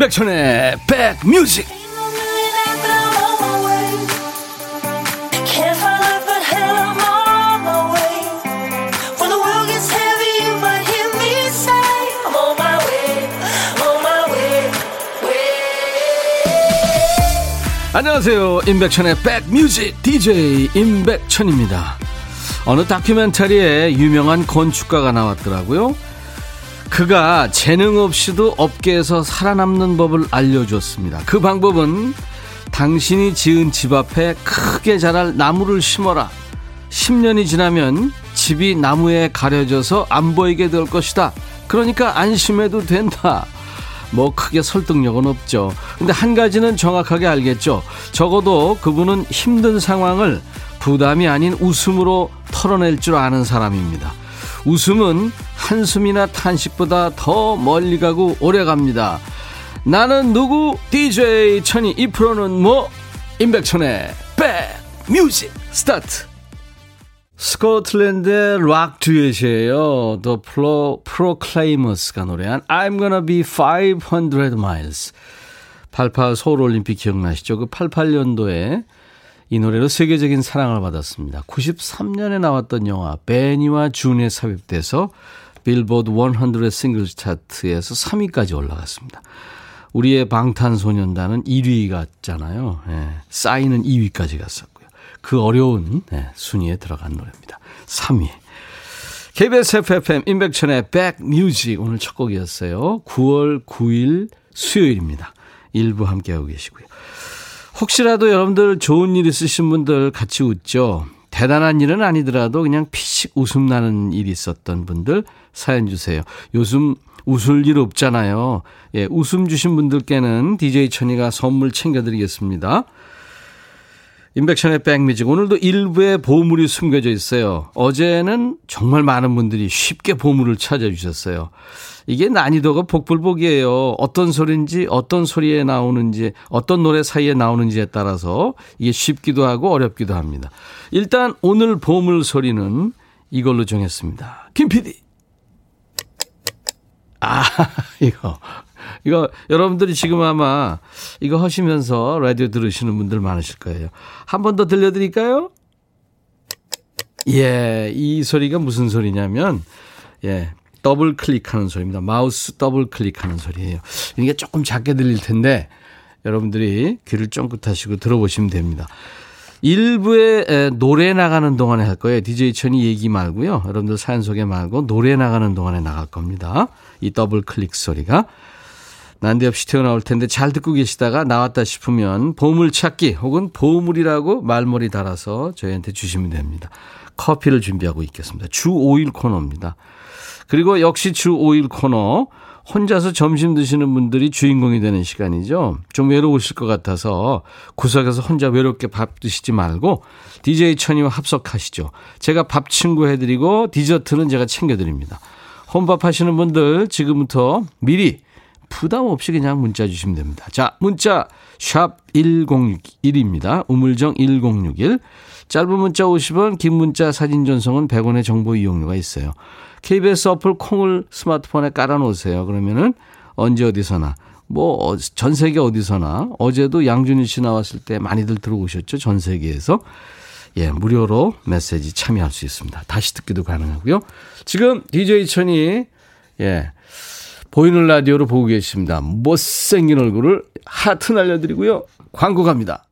임백천의 백뮤직. 안녕하세요. 임백천의 백뮤직 DJ 임백천입니다. 어느 다큐멘터리에 유명한 건축가가 나왔더라고요 그가 재능 없이도 업계에서 살아남는 법을 알려줬습니다. 그 방법은 당신이 지은 집 앞에 크게 자랄 나무를 심어라. 10년이 지나면 집이 나무에 가려져서 안 보이게 될 것이다. 그러니까 안심해도 된다. 뭐 크게 설득력은 없죠. 근데 한 가지는 정확하게 알겠죠. 적어도 그분은 힘든 상황을 부담이 아닌 웃음으로 털어낼 줄 아는 사람입니다. 웃음은 한숨이나 탄식보다 더 멀리 가고 오래 갑니다. 나는 누구? DJ 천이 이 프로는 뭐? 임백천의 백뮤직 start 스코틀랜드의 락 듀엣이에요. The Pro, Proclaimers가 노래한 I'm gonna be 500 miles. 88 서울올림픽 기억나시죠? 그 88년도에 이 노래로 세계적인 사랑을 받았습니다. 93년에 나왔던 영화 베니와 준에 삽입돼서 빌보드 100 싱글 차트에서 3위까지 올라갔습니다. 우리의 방탄소년단은 1위 갔잖아요. 예, 싸이는 2위까지 갔었고요. 그 어려운 예, 순위에 들어간 노래입니다. 3위. KBS FFM 인백천의 백뮤직 오늘 첫 곡이었어요. 9월 9일 수요일입니다. 일부 함께하고 계시고요. 혹시라도 여러분들 좋은 일 있으신 분들 같이 웃죠. 대단한 일은 아니더라도 그냥 피식 웃음 나는 일이 있었던 분들 사연 주세요. 요즘 웃을 일 없잖아요. 예, 웃음 주신 분들께는 DJ 천이가 선물 챙겨드리겠습니다. 인백션의 백뮤직. 오늘도 일부에 보물이 숨겨져 있어요. 어제는 정말 많은 분들이 쉽게 보물을 찾아주셨어요. 이게 난이도가 복불복이에요. 어떤 소리인지, 어떤 소리에 나오는지, 어떤 노래 사이에 나오는지에 따라서 이게 쉽기도 하고 어렵기도 합니다. 일단 오늘 보물 소리는 이걸로 정했습니다. 김 PD. 아, 이거. 이거 여러분들이 지금 아마 이거 하시면서 라디오 들으시는 분들 많으실 거예요. 한 번 더 들려드릴까요? 예, 이 소리가 무슨 소리냐면, 예, 더블 클릭하는 소리입니다. 마우스 더블 클릭하는 소리예요. 이게 조금 작게 들릴 텐데, 여러분들이 귀를 쫑긋하시고 들어보시면 됩니다. 일부에 노래 나가는 동안에 할 거예요. DJ 천이 얘기 말고요. 여러분들 사연 소개 말고 노래 나가는 동안에 나갈 겁니다. 이 더블 클릭 소리가. 난데없이 튀어나올 텐데 잘 듣고 계시다가 나왔다 싶으면 보물찾기 혹은 보물이라고 말머리 달아서 저희한테 주시면 됩니다. 커피를 준비하고 있겠습니다. 주 5일 코너입니다. 그리고 역시 주 5일 코너 혼자서 점심 드시는 분들이 주인공이 되는 시간이죠. 좀 외로우실 것 같아서 구석에서 혼자 외롭게 밥 드시지 말고 DJ 천이와 합석하시죠. 제가 밥 친구 해드리고 디저트는 제가 챙겨드립니다. 혼밥 하시는 분들 지금부터 미리 부담 없이 그냥 문자 주시면 됩니다. 자, 문자 샵 1061입니다. 우물정 1061. 짧은 문자 50원, 긴 문자 사진 전송은 100원의 정보 이용료가 있어요. KBS 어플 콩을 스마트폰에 깔아 놓으세요. 그러면은 언제 어디서나 뭐 전 세계 어디서나 어제도 양준일 씨 나왔을 때 많이들 들어오셨죠. 전 세계에서. 예, 무료로 메시지 참여할 수 있습니다. 다시 듣기도 가능하고요. 지금 DJ 천이 예. 보이는 라디오로 보고 계십니다. 못생긴 얼굴을 하트 날려드리고요. 광고 갑니다.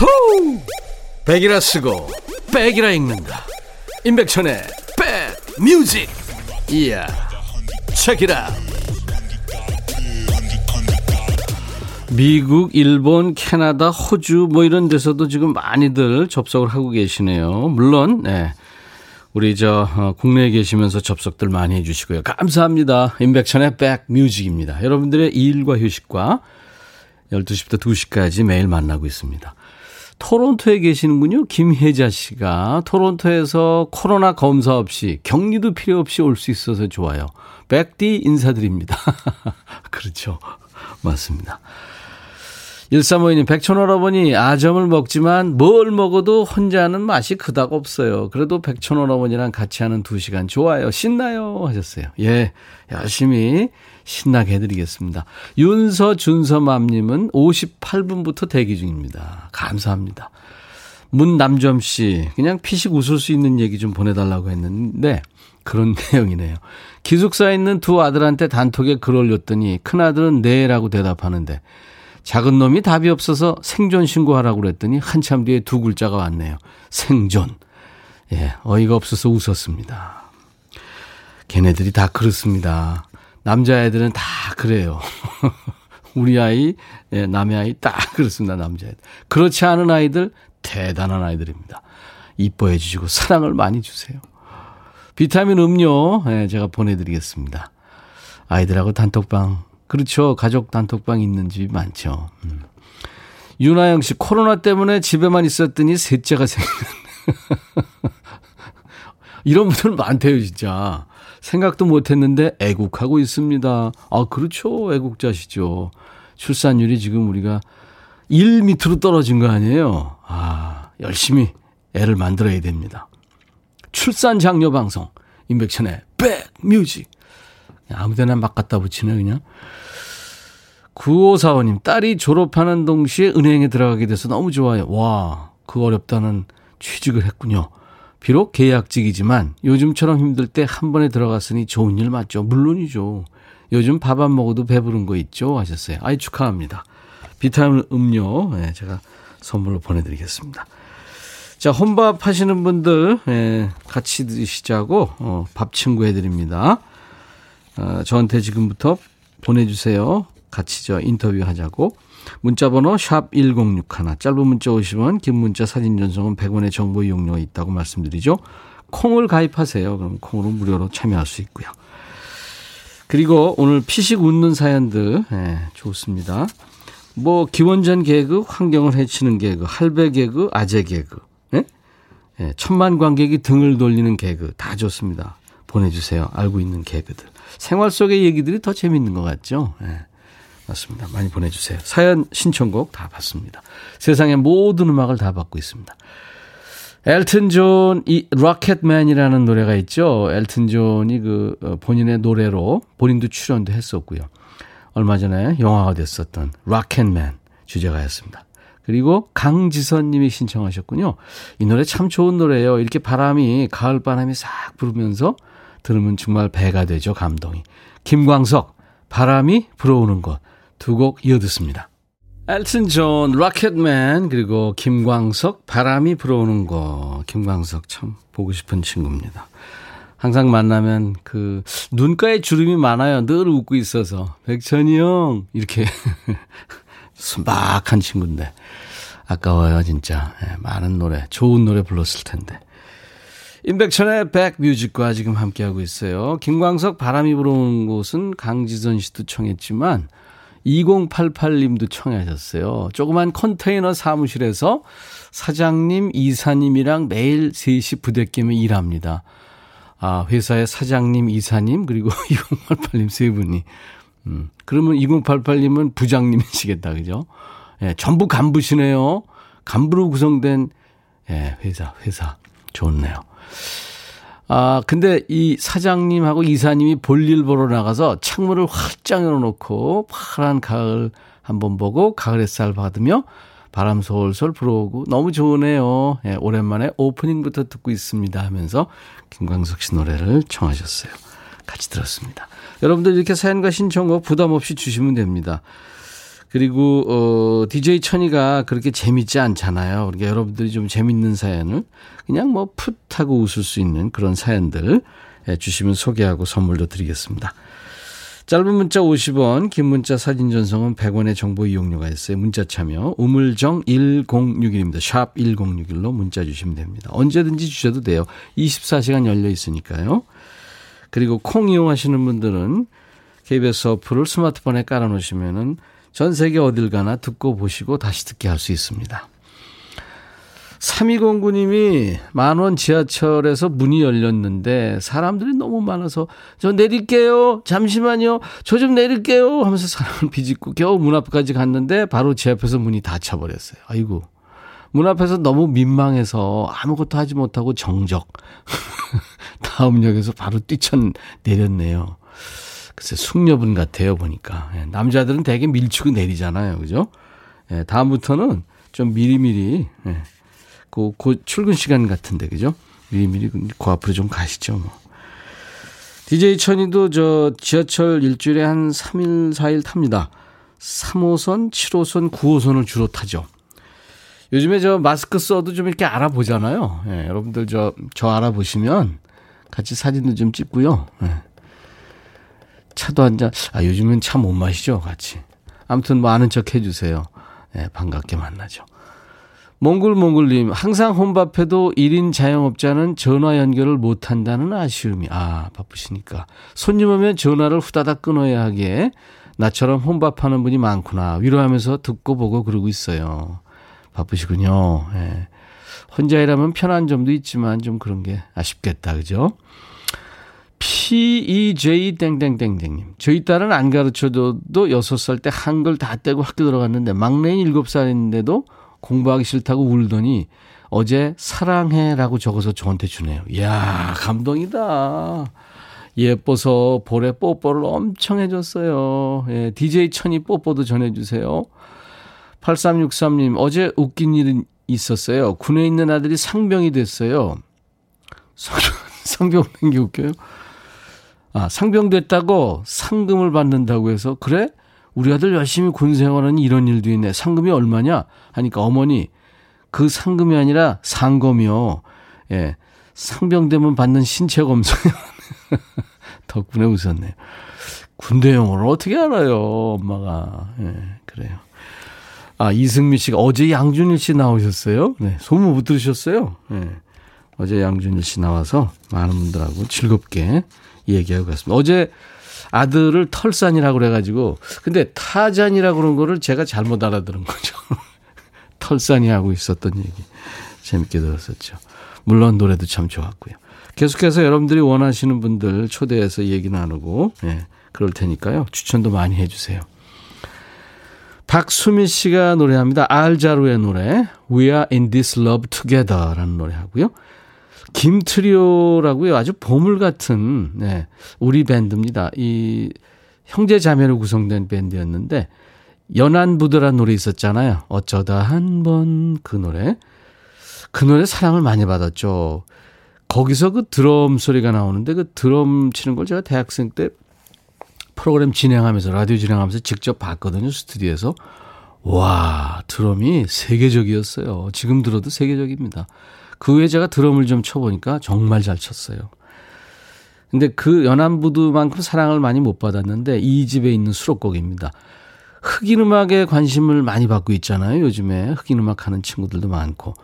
호우! 백이라 쓰고 백이라 읽는다. 임백천의 백 뮤직. 이야. 책이라. 미국, 일본, 캐나다, 호주 뭐 이런 데서도 지금 많이들 접속을 하고 계시네요. 물론 네. 우리 저 어, 국내에 계시면서 접속들 많이 해주시고요. 감사합니다. 임백천의 백뮤직입니다. 여러분들의 일과 휴식과 12시부터 2시까지 매일 만나고 있습니다. 토론토에 계시는군요. 김혜자 씨가 토론토에서 코로나 검사 없이 격리도 필요 없이 올 수 있어서 좋아요. 백디 인사드립니다. 그렇죠. 맞습니다. 1352님, 백촌어머니 아점을 먹지만 뭘 먹어도 혼자 하는 맛이 그닥 없어요. 그래도 백촌어머니랑 같이 하는 두 시간 좋아요. 신나요. 하셨어요. 예, 열심히 신나게 해드리겠습니다. 윤서 준서맘님은 58분부터 대기 중입니다. 감사합니다. 문남점 씨, 그냥 피식 웃을 수 있는 얘기 좀 보내달라고 했는데, 그런 내용이네요. 기숙사에 있는 두 아들한테 단톡에 글 올렸더니 큰아들은 네라고 대답하는데 작은 놈이 답이 없어서 생존 신고하라고 그랬더니 한참 뒤에 두 글자가 왔네요. 생존. 예, 어이가 없어서 웃었습니다. 걔네들이 다 그렇습니다. 남자애들은 다 그래요. 우리 아이, 예, 남의 아이 딱 그렇습니다. 남자애들. 그렇지 않은 아이들 대단한 아이들입니다. 이뻐해 주시고 사랑을 많이 주세요. 비타민 음료 예, 제가 보내드리겠습니다. 아이들하고 단톡방 그렇죠. 가족 단톡방 있는 집이 많죠. 음. 윤아영 씨 코로나 때문에 집에만 있었더니 셋째가 생겼네. 이런 분들 많대요 진짜. 생각도 못했는데 애국하고 있습니다. 아 그렇죠. 애국자시죠. 출산율이 지금 우리가 1 밑으로 떨어진 거 아니에요. 아 열심히 애를 만들어야 됩니다. 출산 장려 방송 임백천의 백뮤직 아무데나 막 갖다 붙이네 그냥 9545님 딸이 졸업하는 동시에 은행에 들어가게 돼서 너무 좋아요 와 그 어렵다는 취직을 했군요 비록 계약직이지만 요즘처럼 힘들 때 한 번에 들어갔으니 좋은 일 맞죠 물론이죠 요즘 밥 안 먹어도 배부른 거 있죠 하셨어요 아이 축하합니다 비타민 음료 네, 제가 선물로 보내드리겠습니다 자, 혼밥 하시는 분들, 예, 같이 드시자고, 어, 밥 친구 해드립니다. 어, 저한테 지금부터 보내주세요. 같이 저 인터뷰 하자고. 문자번호 샵 1061, 짧은 문자 50원, 긴 문자 사진 전송은 100원의 정보 이용료가 있다고 말씀드리죠. 콩을 가입하세요. 그럼 콩으로 무료로 참여할 수 있고요. 그리고 오늘 피식 웃는 사연들, 예, 좋습니다. 뭐, 기원전 개그, 환경을 해치는 개그, 할배 개그, 아재 개그. 예, 천만 관객이 등을 돌리는 개그 다 좋습니다. 보내주세요. 알고 있는 개그들. 생활 속의 얘기들이 더 재밌는 것 같죠? 예, 맞습니다. 많이 보내주세요. 사연 신청곡 다 받습니다. 세상의 모든 음악을 다 받고 있습니다. 엘튼 존, 이 Rocket Man이라는 노래가 있죠. 엘튼 존이 그 어, 본인의 노래로 본인도 출연도 했었고요. 얼마 전에 영화가 됐었던 Rocket Man 주제가였습니다. 그리고 강지선 님이 신청하셨군요. 이 노래 참 좋은 노래예요. 이렇게 바람이 가을 바람이 싹 부르면서 들으면 정말 배가 되죠. 감동이. 김광석 바람이 불어오는 것 두 곡 이어 듣습니다. 엘튼 존, Rocket Man 그리고 김광석 바람이 불어오는 것. 김광석 참 보고 싶은 친구입니다. 항상 만나면 그 눈가에 주름이 많아요. 늘 웃고 있어서 백천이 형 이렇게 순박한 친구인데 아까워요 진짜 네, 많은 노래 좋은 노래 불렀을 텐데 임백천의 백뮤직과 지금 함께하고 있어요 김광석 바람이 불어오는 곳은 강지선 씨도 청했지만 2088님도 청하셨어요 조그만 컨테이너 사무실에서 사장님 이사님이랑 매일 3시 부대끼며 일합니다 아 회사의 사장님 이사님 그리고 2088님 세 분이 음, 그러면 2088님은 부장님이시겠다, 그죠? 예, 전부 간부시네요. 간부로 구성된, 예, 회사, 회사. 좋네요. 아, 근데 이 사장님하고 이사님이 볼일 보러 나가서 창문을 활짝 열어놓고 파란 가을 한번 보고 가을 햇살 받으며 바람 솔솔 불어오고 너무 좋으네요. 예, 오랜만에 오프닝부터 듣고 있습니다 하면서 김광석 씨 노래를 청하셨어요. 같이 들었습니다. 여러분들 이렇게 사연과 신청곡 부담 없이 주시면 됩니다. 그리고 어 DJ 천이가 그렇게 재밌지 않잖아요. 그러니까 여러분들이 좀 재밌는 사연을 그냥 뭐 풋하고 웃을 수 있는 그런 사연들 예, 주시면 소개하고 선물도 드리겠습니다. 짧은 문자 50원, 긴 문자 사진 전송은 100원의 정보 이용료가 있어요. 문자 참여 우물정 1061입니다. 샵 1061로 문자 주시면 됩니다. 언제든지 주셔도 돼요. 24시간 열려 있으니까요. 그리고 콩 이용하시는 분들은 KBS 어플을 스마트폰에 깔아 놓으시면은 전 세계 어딜 가나 듣고 보시고 다시 듣게 할 수 있습니다. 3209님이 만원 지하철에서 문이 열렸는데 사람들이 너무 많아서 저 내릴게요. 잠시만요. 저 좀 내릴게요. 하면서 사람을 비집고 겨우 문 앞까지 갔는데 바로 제 앞에서 문이 닫혀버렸어요. 아이고. 문 앞에서 너무 민망해서 아무것도 하지 못하고 정적. 다음 역에서 바로 뛰쳐 내렸네요. 글쎄, 숙녀분 같아요, 보니까. 예, 남자들은 되게 밀치고 내리잖아요. 그죠? 예, 다음부터는 좀 미리미리, 예, 그, 그 출근 시간 같은데, 그죠? 미리미리 그 앞으로 좀 가시죠, 뭐. DJ 천이도 저 지하철 일주일에 한 3일, 4일 탑니다. 3호선, 7호선, 9호선을 주로 타죠. 요즘에 저 마스크 써도 좀 이렇게 알아보잖아요. 예, 여러분들 저, 저 알아보시면 같이 사진도 좀 찍고요. 예. 차도 한 잔, 아, 요즘엔 차못 마시죠, 같이. 아무튼 뭐 아는 척 해주세요. 예, 반갑게 만나죠. 몽글몽글님, 항상 혼밥해도 1인 자영업자는 전화 연결을 못 한다는 아쉬움이, 아, 바쁘시니까. 손님 오면 전화를 후다닥 끊어야 하기에 나처럼 혼밥하는 분이 많구나. 위로하면서 듣고 보고 그러고 있어요. 바쁘시군요. 예. 혼자 일하면 편한 점도 있지만 좀 그런 게 아쉽겠다. 그죠? PEJ 땡땡땡땡님. 저희 딸은 안 가르쳐줘도 6살 때 한글 다 떼고 학교 들어갔는데 막내인 7살인데도 공부하기 싫다고 울더니 어제 사랑해라고 적어서 저한테 주네요. 이야, 감동이다. 예뻐서 볼에 뽀뽀를 엄청 해줬어요. 예, DJ 천이 뽀뽀도 전해주세요. 8363님, 어제 웃긴 일이 있었어요. 군에 있는 아들이 상병이 됐어요. 상병 된게 웃겨요. 아, 상병 됐다고 상금을 받는다고 해서, 그래? 우리 아들 열심히 군 생활하니 이런 일도 있네. 상금이 얼마냐? 하니까 어머니, 그 상금이 아니라 상검이요. 예. 상병되면 받는 신체 검사요. 덕분에 웃었네요. 군대 용어를 어떻게 알아요, 엄마가. 예, 그래요. 아, 이승미 씨가 어제 양준일 씨 나오셨어요? 네, 소문 못 들으셨어요? 네. 어제 양준일 씨 나와서 많은 분들하고 즐겁게 얘기하고 갔습니다. 어제 아들을 털산이라고 그래가지고, 근데 타잔이라고 그런 거를 제가 잘못 알아들은 거죠. 털산이 하고 있었던 얘기. 재밌게 들었었죠. 물론 노래도 참 좋았고요. 계속해서 여러분들이 원하시는 분들 초대해서 얘기 나누고, 예, 그럴 테니까요. 추천도 많이 해주세요. 박수미 씨가 노래합니다. 알자루의 노래 We Are In This Love Together라는 노래 하고요. 김트리오라고요. 아주 보물 같은 네, 우리 밴드입니다. 이 형제 자매로 구성된 밴드였는데 연안부드란 노래 있었잖아요. 어쩌다 한 번 그 노래. 그 노래 사랑을 많이 받았죠. 거기서 그 드럼 소리가 나오는데 그 드럼 치는 걸 제가 대학생 때 프로그램 진행하면서 라디오 진행하면서 직접 봤거든요 스튜디오에서 와 드럼이 세계적이었어요 지금 들어도 세계적입니다 그 후에 제가 드럼을 좀 쳐보니까 정말 잘 쳤어요. 근데 그 연안부두만큼 사랑을 많이 못 받았는데 이 집에 있는 수록곡입니다. 흑인 음악에 관심을 많이 받고 있잖아요 요즘에. 흑인 음악 하는 친구들도 많고.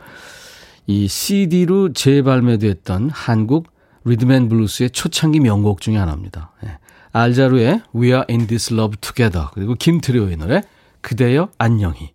이 CD로 재발매됐던 한국 리듬 앤 블루스의 초창기 명곡 중에 하나입니다. 예. 알 자로의 We Are In This Love Together 그리고 김트리오의 노래 그대여 안녕히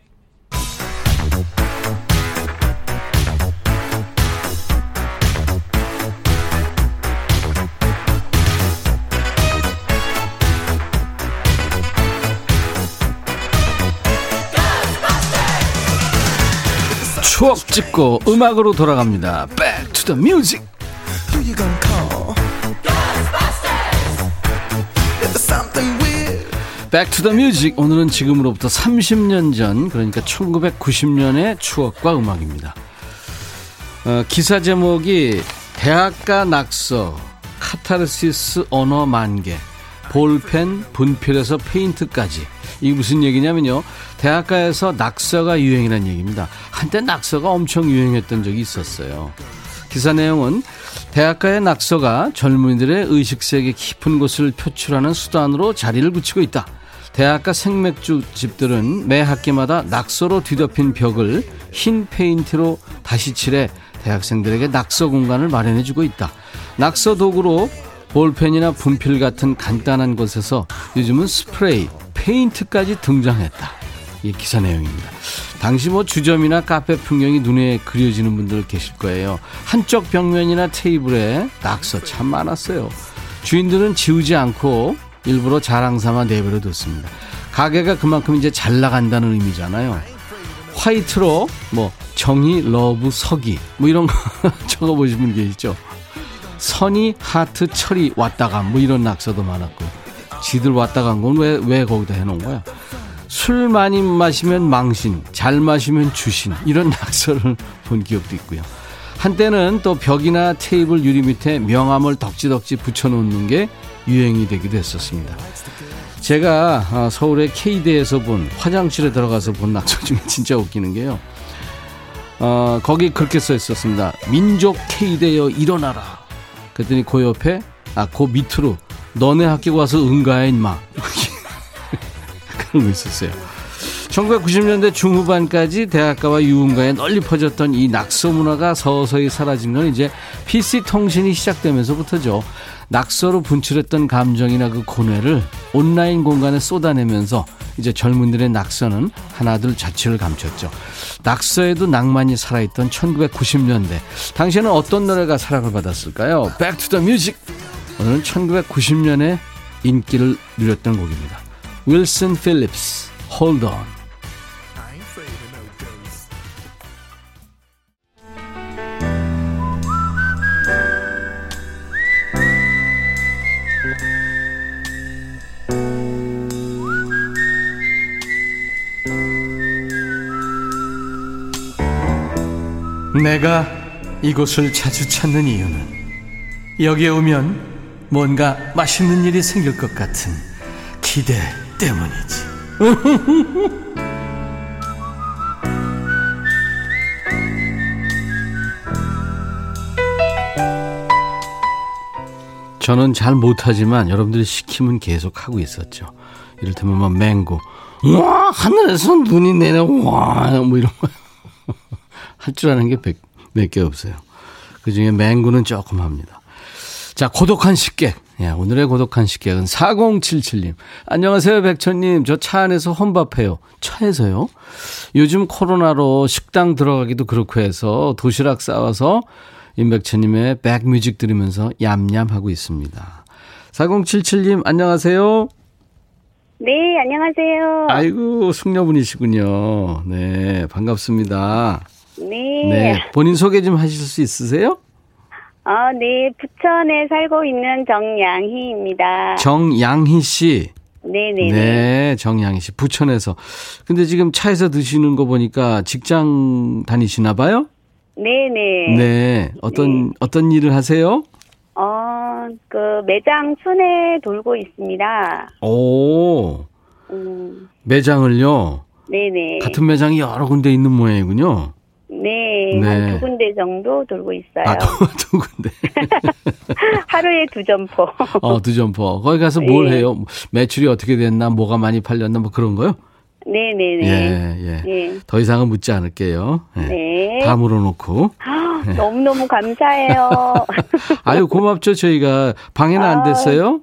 추억 찍고 음악으로 돌아갑니다. Back to the music. Back to the music. 오늘은 지금으로부터 30년 전, 그러니까 1990년의 추억과 음악입니다. 어, 기사 제목이 대학가 낙서, 카타르시스 언어 만개, 볼펜, 분필에서 페인트까지. 이게 무슨 얘기냐면요. 대학가에서 낙서가 유행이라는 얘기입니다. 한때 낙서가 엄청 유행했던 적이 있었어요. 기사 내용은 대학가의 낙서가 젊은이들의 의식 세계 깊은 곳을 표출하는 수단으로 자리를 붙이고 있다. 대학가 생맥주 집들은 매 학기마다 낙서로 뒤덮인 벽을 흰 페인트로 다시 칠해 대학생들에게 낙서 공간을 마련해주고 있다. 낙서 도구로 볼펜이나 분필 같은 간단한 것에서 요즘은 스프레이, 페인트까지 등장했다. 이게 기사 내용입니다. 당시 뭐 주점이나 카페 풍경이 눈에 그려지는 분들 계실 거예요. 한쪽 벽면이나 테이블에 낙서 참 많았어요. 주인들은 지우지 않고 일부러 자랑 삼아 내버려 뒀습니다. 가게가 그만큼 이제 잘 나간다는 의미잖아요. 화이트로 뭐 정의, love, 서기 뭐 이런 거 적어보신 분 계시죠? 선이, 하트, 철이 왔다가 뭐 이런 낙서도 많았고 지들 왔다 간 건 왜 왜 거기다 해놓은 거야? 술 많이 마시면 망신, 잘 마시면 주신 이런 낙서를 본 기억도 있고요. 한때는 또 벽이나 테이블 유리 밑에 명함을 덕지덕지 붙여놓는 게 유행이 되기도 했었습니다. 제가 아, 서울의 K대에서 본 화장실에 들어가서 본 낙서 중에 진짜 웃기는 게요. 어, 거기 그렇게 써 있었습니다. 민족 K대여 일어나라. 그랬더니 그 옆에, 아, 그 밑으로, 너네 학교 와서 응가해, 임마. 그런 거 있었어요. 1990년대 중후반까지 대학가와 유흥가에 널리 퍼졌던 이 낙서 문화가 서서히 사라진 건 이제 PC 통신이 시작되면서부터죠. 낙서로 분출했던 감정이나 그 고뇌를 온라인 공간에 쏟아내면서 이제 젊은들의 낙서는 하나둘 자취를 감췄죠. 낙서에도 낭만이 살아있던 1990년대. 당시에는 어떤 노래가 사랑을 받았을까요? Back to the music. 오늘은 1990년에 인기를 누렸던 곡입니다. 윌슨 필립스, Hold On. 내가 이곳을 자주 찾는 이유는 여기에 오면 뭔가 맛있는 일이 생길 것 같은 기대 때문이지. 저는 잘 못하지만 여러분들이 시키면 계속 하고 있었죠. 이를테면 뭐 맹고, 와 하늘에서 눈이 내려 와뭐 이런 거. 할 줄 아는 게 몇개 없어요. 그 중에 맹구는 조금 합니다. 자, 고독한 식객. 예, 오늘의 고독한 식객은 4077님. 안녕하세요, 백천님. 저 차 안에서 혼밥해요. 차에서요? 요즘 코로나로 식당 들어가기도 그렇고 해서 도시락 싸와서 임백천님의 백뮤직 들으면서 얌얌하고 있습니다. 4077님, 안녕하세요. 네, 안녕하세요. 아이고, 숙녀분이시군요. 네, 반갑습니다. 네. 네. 본인 소개 좀 하실 수 있으세요? 아, 네. 부천에 살고 있는 정양희입니다. 정양희 씨. 네네. 네, 정양희 씨. 부천에서. 근데 지금 차에서 드시는 거 보니까 직장 다니시나 봐요? 네네. 네. 어떤, 네. 어떤 일을 하세요? 어, 그 매장 순회 돌고 있습니다. 오. 음. 매장을요? 네네. 같은 매장이 여러 군데 있는 모양이군요. 네, 네. 한 두 군데 정도 돌고 있어요. 아, 두, 두 군데. 하루에 두 점포. 어, 두 점포. 거기 가서 뭘 네. 해요? 매출이 어떻게 됐나, 뭐가 많이 팔렸나, 뭐 그런 거요? 네네네. 예, 예. 네. 더 이상은 묻지 않을게요. 예. 네. 다 물어놓고. 아, 너무너무 감사해요. 아유, 고맙죠, 저희가. 방해는 아, 안 됐어요?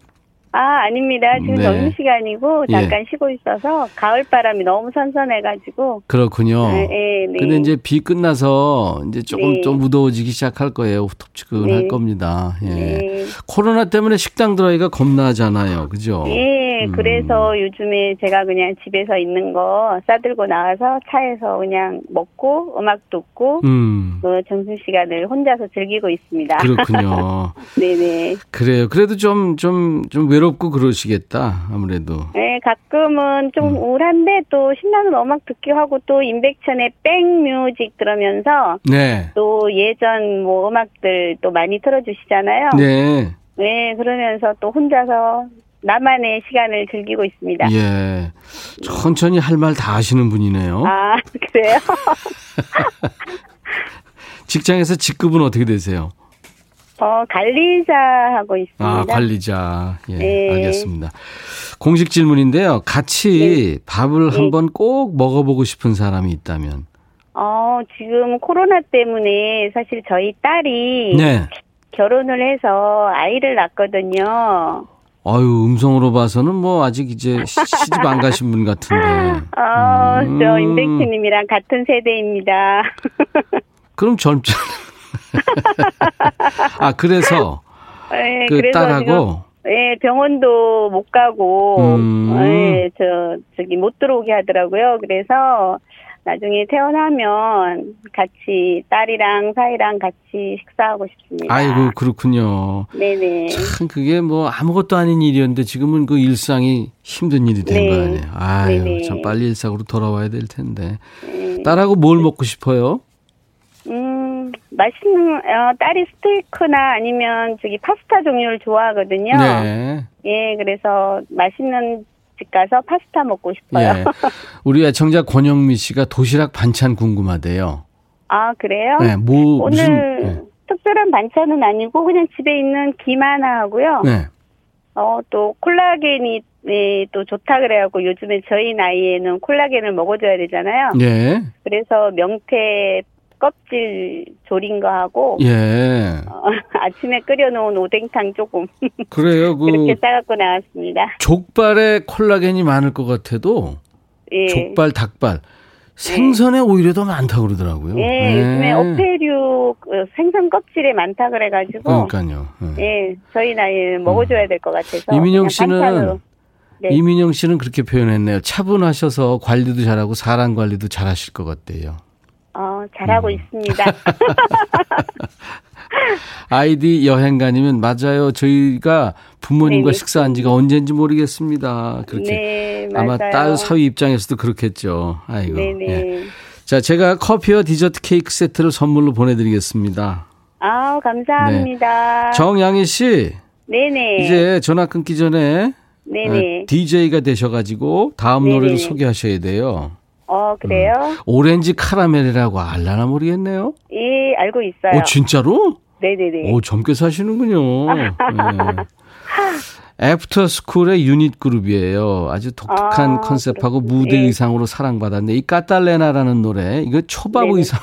아, 아닙니다. 지금 네. 점심 시간이고 예. 잠깐 예. 쉬고 있어서 가을 바람이 너무 선선해가지고. 그렇군요. 네, 네, 네. 근데 이제 비 끝나서 이제 조금 네. 좀 무더워지기 시작할 거예요. 덥지근할 네. 겁니다. 예. 네. 코로나 때문에 식당 들어가기가 겁나잖아요. 그죠? 예, 음. 그래서 요즘에 제가 그냥 집에서 있는 거 싸들고 나와서 차에서 그냥 먹고 음악 듣고 음. 그 점심 시간을 혼자서 즐기고 있습니다. 그렇군요. 네네. 그래요. 그래도 좀, 좀, 좀 외롭고 그러시겠다 아무래도. 네, 가끔은 좀 음. 우울한데 또 신나는 음악 듣기 하고 또 임백천의 백뮤직 들으면서 네. 또 예전 뭐 음악들 또 많이 틀어주시잖아요. 네. 네, 그러면서 또 혼자서 나만의 시간을 즐기고 있습니다. 예. 천천히 할 말 다 하시는 분이네요. 아, 그래요? 직장에서 직급은 어떻게 되세요? 어, 관리자 하고 있습니다. 아, 관리자. 예, 네. 알겠습니다. 공식 질문인데요. 같이 네. 밥을 네. 한번 꼭 먹어보고 싶은 사람이 있다면? 어, 지금 코로나 때문에 사실 저희 딸이 네. 결혼을 해서 아이를 낳거든요. 아유, 음성으로 봐서는 뭐 아직 이제 시집 안 가신 분 같은데. 어, 음. 저 임백희님이랑 같은 세대입니다. 그럼 젊죠. 아, 그래서 네, 그 그래서 딸하고 예, 병원도 못 가고 음. 예, 저 저기 못 들어오게 하더라고요. 그래서 나중에 태어나면 같이 딸이랑 사이랑 같이 식사하고 싶습니다. 아이고 그렇군요. 네네. 참 그게 뭐 아무것도 아닌 일이었는데 지금은 그 일상이 힘든 일이 된거 네. 아니에요. 아유 네네. 참 빨리 일상으로 돌아와야 될 텐데. 네. 딸하고 뭘 먹고 싶어요? 음 맛있는 어, 딸이 스테이크나 아니면 저기 파스타 종류를 좋아하거든요. 네. 예 그래서 맛있는 집 가서 파스타 먹고 싶어요. 예. 우리 애청자 권영미 씨가 도시락 반찬 궁금하대요. 아 그래요? 네, 뭐 오늘 무슨, 네. 특별한 반찬은 아니고 그냥 집에 있는 김 하나 하고요. 네. 어또 콜라겐이 네, 또 좋다 그래갖고 요즘에 저희 나이에는 콜라겐을 먹어줘야 되잖아요. 네. 그래서 명태 껍질 조린 거 하고 예. 어, 아침에 끓여놓은 오뎅탕 조금 그래요. 그 그렇게 싸갖고 나왔습니다. 족발에 콜라겐이 많을 것 같아도 예. 족발, 닭발 생선에 예. 오히려 더 많다 그러더라고요. 예, 예. 요즘에 어패류 그 생선 껍질에 많다 그래가지고 그러니까요. 예, 예 저희 나이에 먹어줘야 될 것 같아서 이민영 씨는 네. 이민영 씨는 그렇게 표현했네요. 차분하셔서 관리도 잘하고 사람 관리도 잘하실 것 같대요. 어, 잘하고 음. 있습니다. 아이디 여행가님은 맞아요. 저희가 부모님과 네 식사한 지가 언젠지 모르겠습니다. 그렇게 네, 아마 딸 사위 입장에서도 그렇겠죠. 아이고. 네네. 예. 자, 제가 커피와 디저트 케이크 세트를 선물로 보내드리겠습니다. 아, 감사합니다. 네. 정양희 씨. 네네. 이제 전화 끊기 전에 네네. DJ가 되셔가지고 다음 네네. 노래를 소개하셔야 돼요. 어, 그래요? 음. 오렌지 카라멜이라고 알라나 모르겠네요. 예, 알고 있어요. 오, 진짜로? 네네네. 오, 젊게 사시는군요. 네. 애프터 스쿨의 유닛 그룹이에요. 아주 독특한 아, 컨셉하고 그렇군요. 무대 예. 의상으로 사랑받았는데 이 까딸레나라는 노래 이거 초밥 네네. 의상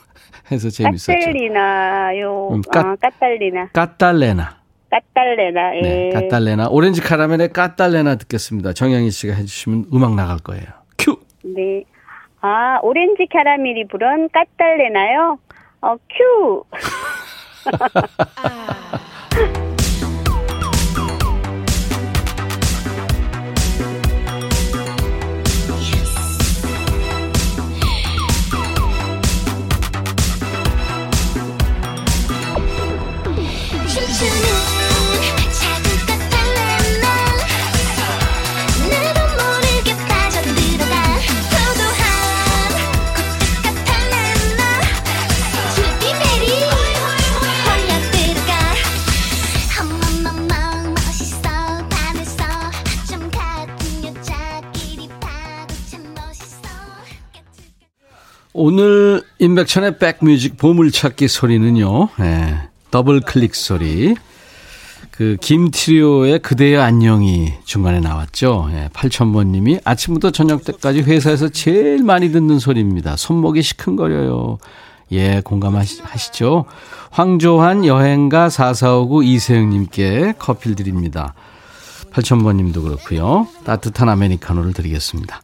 해서 재밌었죠. 까딸리나요. 음, 까, 아, 까딸리나. 까딸레나. 까딸레나. 예. 네, 까딸레나. 오렌지 카라멜의 까딸레나 듣겠습니다. 정영희 씨가 해주시면 음악 나갈 거예요. 큐. 네. 아, 오렌지 캐러멜이 부른 까딸레나요? 어, 큐! 오늘 임백천의 백뮤직 보물찾기 소리는요. 네, 더블 클릭 소리. 그 김트리오의 그대여 안녕히 중간에 나왔죠. 예, 8000번 님이 아침부터 저녁 때까지 회사에서 제일 많이 듣는 소리입니다. 손목이 시큰거려요. 예, 공감하시죠? 황조한 여행가 4459 이세영 님께 커피를 드립니다. 8000번 님도 그렇고요. 따뜻한 아메리카노를 드리겠습니다.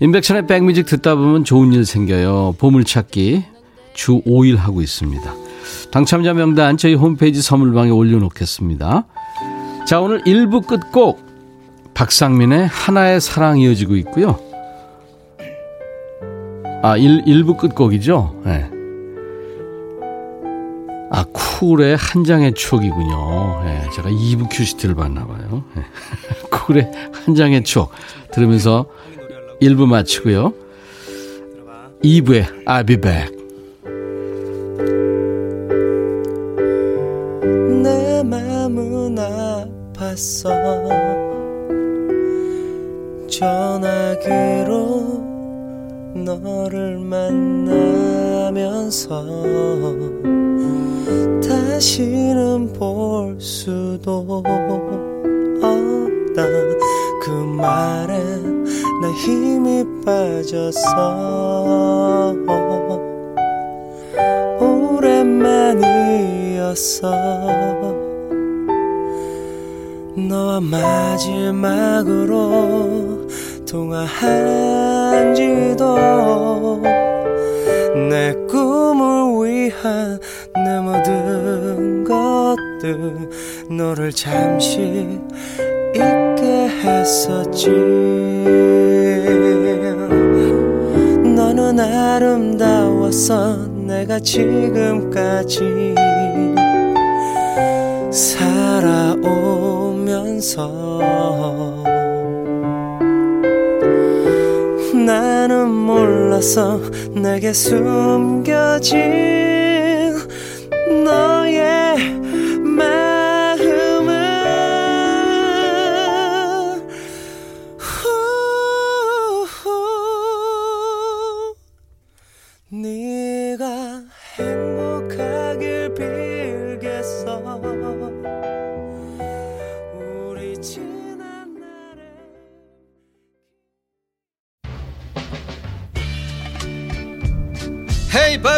임백천의 백뮤직 듣다 보면 좋은 일 생겨요. 보물찾기 주 5일 하고 있습니다. 당첨자 명단 저희 홈페이지 선물방에 올려놓겠습니다. 자, 오늘 1부 끝곡 박상민의 하나의 사랑 이어지고 있고요. 아, 1, 1부 끝곡이죠. 네. 아, 쿨. 쿨의 한 장의 추억이군요. 네, 제가 2부 큐시트를 봤나 봐요. 네. 쿨의 한 장의 추억 들으면서 1부 마치고요. 2부에 I'll be back. 내 마음은 아팠어 전화기로 너를 만나면서 다시는 볼 수도 없다 그 말에 나 힘이 빠졌어 오랜만이었어 너와 마지막으로 통화한 지도 내 꿈을 위한 내 모든 것들 너를 잠시 잊게 했었지. 너는 아름다웠어 내가 지금까지 살아오면서 나는 몰랐어 내게 숨겨진 너의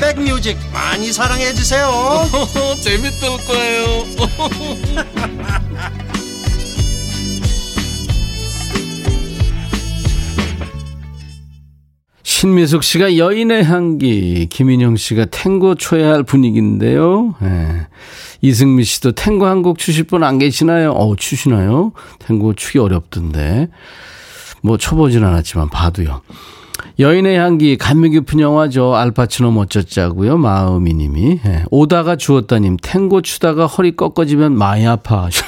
백뮤직 많이 사랑해 주세요. 재밌을 거예요. 신미숙 씨가 여인의 향기, 김인영 씨가 탱고 쳐야 할 분위기인데요. 네. 이승미 씨도 탱고 한 곡 추실 분 안 계시나요? 어, 추시나요? 탱고 추기 어렵던데. 뭐 쳐보진 않았지만 봐도요. 여인의 향기 감명 깊은 영화죠. 알파치노 멋졌다고요. 마음이 님이 예. 오다가 주었다 님 탱고 추다가 허리 꺾어지면 많이 아파.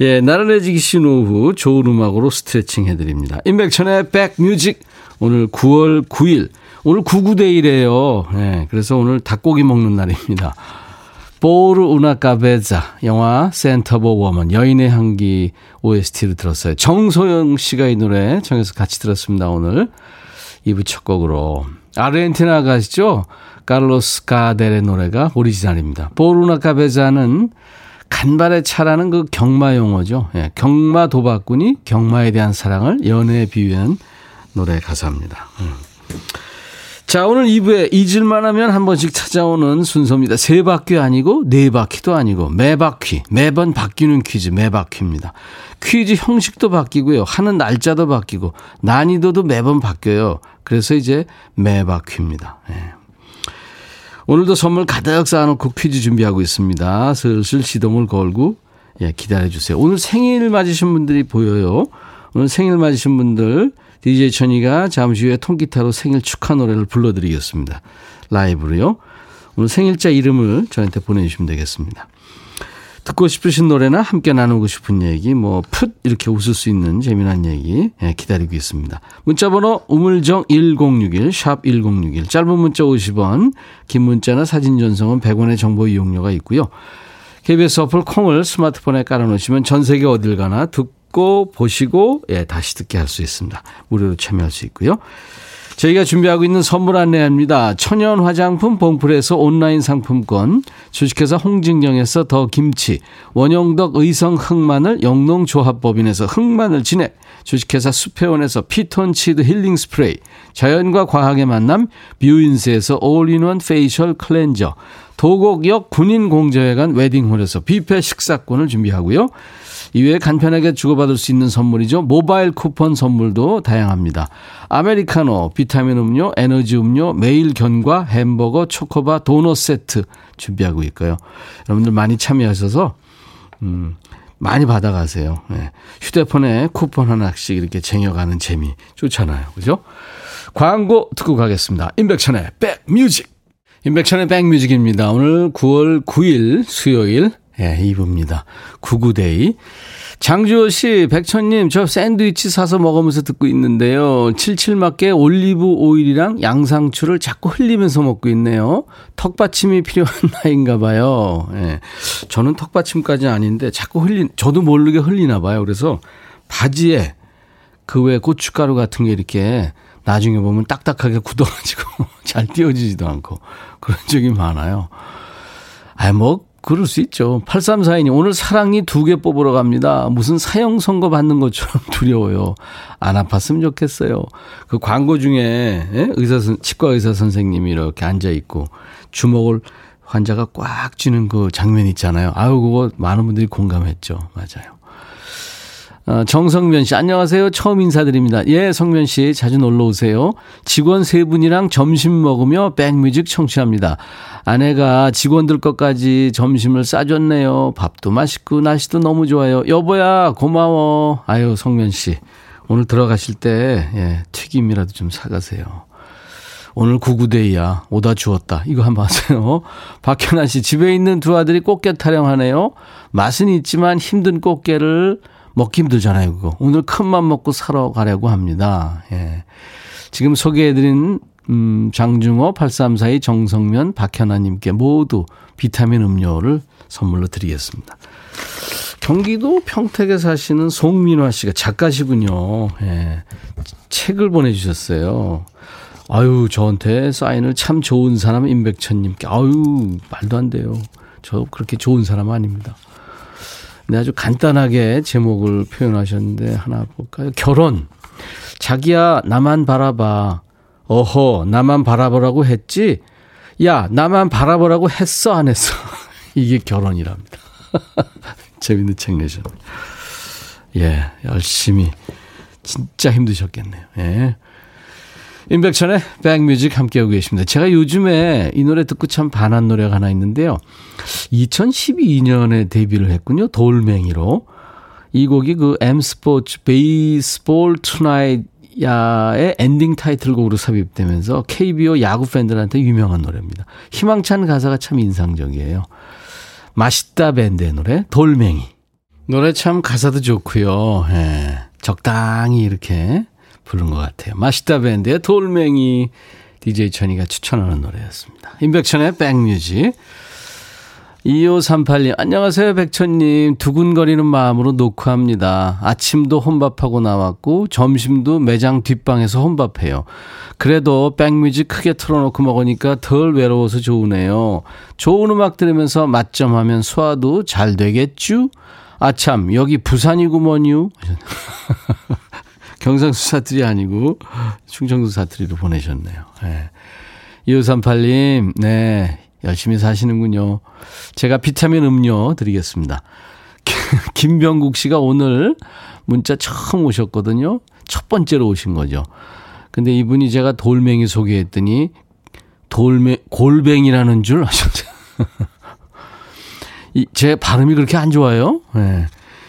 예, 나른해지기 오후 좋은 음악으로 스트레칭 해드립니다. 임백천의 백뮤직 오늘 9월 9일 오늘 99데이래요. 예, 그래서 오늘 닭고기 먹는 날입니다. Por una cabeza 영화 Scent of a Woman 여인의 향기 OST를 들었어요. 정소영 씨가 이 노래 정해서 같이 들었습니다. 오늘 2부 첫 곡으로 아르헨티나 가시죠. 칼로스 가델의 노래가 오리지널입니다. 보르 우나 까베자는 간발의 차라는 그 경마 용어죠. 예, 경마 도박꾼이 경마에 대한 사랑을 연애에 비유한 노래 가사입니다. 음. 자, 오늘 2부에 잊을만 하면 한 번씩 찾아오는 순서입니다. 세 바퀴 아니고 네 바퀴도 아니고 매 바퀴, 매번 바뀌는 퀴즈 매 바퀴입니다. 퀴즈 형식도 바뀌고요. 하는 날짜도 바뀌고 난이도도 매번 바뀌어요. 그래서 이제 매 바퀴입니다. 네. 오늘도 선물 가득 쌓아놓고 퀴즈 준비하고 있습니다. 슬슬 시동을 걸고 예, 기다려주세요. 오늘 생일 맞으신 분들이 보여요. 오늘 생일 맞으신 분들 DJ 천이가 잠시 후에 통기타로 생일 축하 노래를 불러드리겠습니다. 라이브로요. 오늘 생일자 이름을 저한테 보내주시면 되겠습니다. 듣고 싶으신 노래나 함께 나누고 싶은 얘기, 뭐, 풋, 이렇게 웃을 수 있는 재미난 얘기, 예, 기다리고 있습니다. 문자번호, 우물정 1061, 샵 1061. 짧은 문자 50원, 긴 문자나 사진 전송은 100원의 정보 이용료가 있고요. KBS 어플 콩을 스마트폰에 깔아놓으시면 전 세계 어딜 가나 듣고 듣고 보시고 예, 다시 듣게 할 수 있습니다. 무료로 참여할 수 있고요. 저희가 준비하고 있는 선물 안내합니다. 천연 화장품 봉풀에서 온라인 상품권, 주식회사 홍진경에서 더 김치, 원용덕 의성 흑마늘 영농조합법인에서 흑마늘 진액, 주식회사 수페온에서 피톤치드 힐링 스프레이, 자연과 과학의 만남 뷰인스에서 all-in-one facial cleanser, 도곡역 군인공제회관 웨딩홀에서 뷔페 식사권을 준비하고요. 이외에 간편하게 주고받을 수 있는 선물이죠. 모바일 쿠폰 선물도 다양합니다. 아메리카노, 비타민 음료, 에너지 음료, 매일 견과, 햄버거, 초코바, 도넛 세트 준비하고 있고요. 여러분들 많이 참여하셔서 음, 많이 받아가세요. 네. 휴대폰에 쿠폰 하나씩 이렇게 쟁여가는 재미 좋잖아요. 그죠? 광고 듣고 가겠습니다. 임백천의 백뮤직. 임백천의 백뮤직입니다. 오늘 9월 9일 수요일 예, 2부입니다. 구구데이. 장주호 씨, 백천님, 저 샌드위치 사서 먹으면서 듣고 있는데요. 칠칠맞게 올리브 오일이랑 양상추를 자꾸 흘리면서 먹고 있네요. 턱받침이 필요한 나이인가 봐요. 예. 저는 턱받침까지 아닌데 자꾸 흘린, 저도 모르게 흘리나 봐요. 그래서 바지에 그 외 고춧가루 같은 게 이렇게 나중에 보면 딱딱하게 굳어가지고 잘 띄어지지도 않고 그런 적이 많아요. 아, 뭐, 그럴 수 있죠. 8342님, 오늘 사랑니 두 개 뽑으러 갑니다. 무슨 사형 선고 받는 것처럼 두려워요. 안 아팠으면 좋겠어요. 그 광고 중에, 예? 의사, 치과 의사 선생님이 이렇게 앉아 있고, 주먹을 환자가 꽉 쥐는 그 장면 있잖아요. 아유, 그거 많은 분들이 공감했죠. 맞아요. 어, 정성면 씨, 안녕하세요. 처음 인사드립니다. 예, 성면 씨, 자주 놀러 오세요. 직원 세 분이랑 점심 먹으며 백뮤직 청취합니다. 아내가 직원들 것까지 점심을 싸줬네요. 밥도 맛있고 날씨도 너무 좋아요. 여보야, 고마워. 아유, 성면 씨. 오늘 들어가실 때, 예, 튀김이라도 좀 사가세요. 오늘 구구데이야. 오다 주웠다. 이거 한번 하세요. 박현아 씨, 집에 있는 두 아들이 꽃게 타령하네요. 맛은 있지만 힘든 꽃게를 먹기 힘들잖아요, 그거. 오늘 큰맘 먹고 사러 가려고 합니다. 예. 지금 소개해드린, 음, 장중호, 8342, 정성면, 박현아님께 모두 비타민 음료를 선물로 드리겠습니다. 경기도 평택에 사시는 송민화 씨가 작가시군요. 예. 책을 보내주셨어요. 아유, 저한테 사인을 참 좋은 사람 임백천님께. 아유, 말도 안 돼요. 저 그렇게 좋은 사람 아닙니다. 네, 아주 간단하게 제목을 표현하셨는데 하나 볼까요? 결혼. 자기야, 나만 바라봐. 어허, 나만 바라보라고 했지? 야, 나만 바라보라고 했어, 안 했어? 이게 결혼이랍니다. 재밌는 책 내셨네. 예, 열심히. 진짜 힘드셨겠네요. 예. 임백천의 백뮤직 함께하고 계십니다. 제가 요즘에 이 노래 듣고 참 반한 노래가 하나 있는데요. 2012년에 데뷔를 했군요. 돌멩이로. 이 곡이 그 M 스포츠 Baseball Tonight 야의 엔딩 타이틀곡으로 삽입되면서 KBO 야구 팬들한테 유명한 노래입니다. 희망찬 가사가 참 인상적이에요. 맛있다 밴드의 노래 돌멩이. 노래 참 가사도 좋고요. 예, 적당히 이렇게 부른 것 같아요. 맛있다 밴드의 돌멩이 DJ 천이가 추천하는 노래였습니다. 임백천의 백뮤직. 2538님, 안녕하세요, 백천님. 두근거리는 마음으로 녹화합니다. 아침도 혼밥하고 나왔고, 점심도 매장 뒷방에서 혼밥해요. 그래도 백뮤직 크게 틀어놓고 먹으니까 덜 외로워서 좋으네요. 좋은 음악 들으면서 맛점하면 소화도 잘 되겠쥬? 아참, 여기 부산이구먼요. 경상수 사투리 아니고 충청도 사투리로 보내셨네요. 네. 2538님, 네. 열심히 사시는군요. 제가 비타민 음료 드리겠습니다. 김병국 씨가 오늘 문자 처음 오셨거든요. 첫 번째로 오신 거죠. 근데 이분이 제가 돌멩이 소개했더니 돌멩 골뱅이라는 줄 아셨어요. 제 발음이 그렇게 안 좋아요? 네.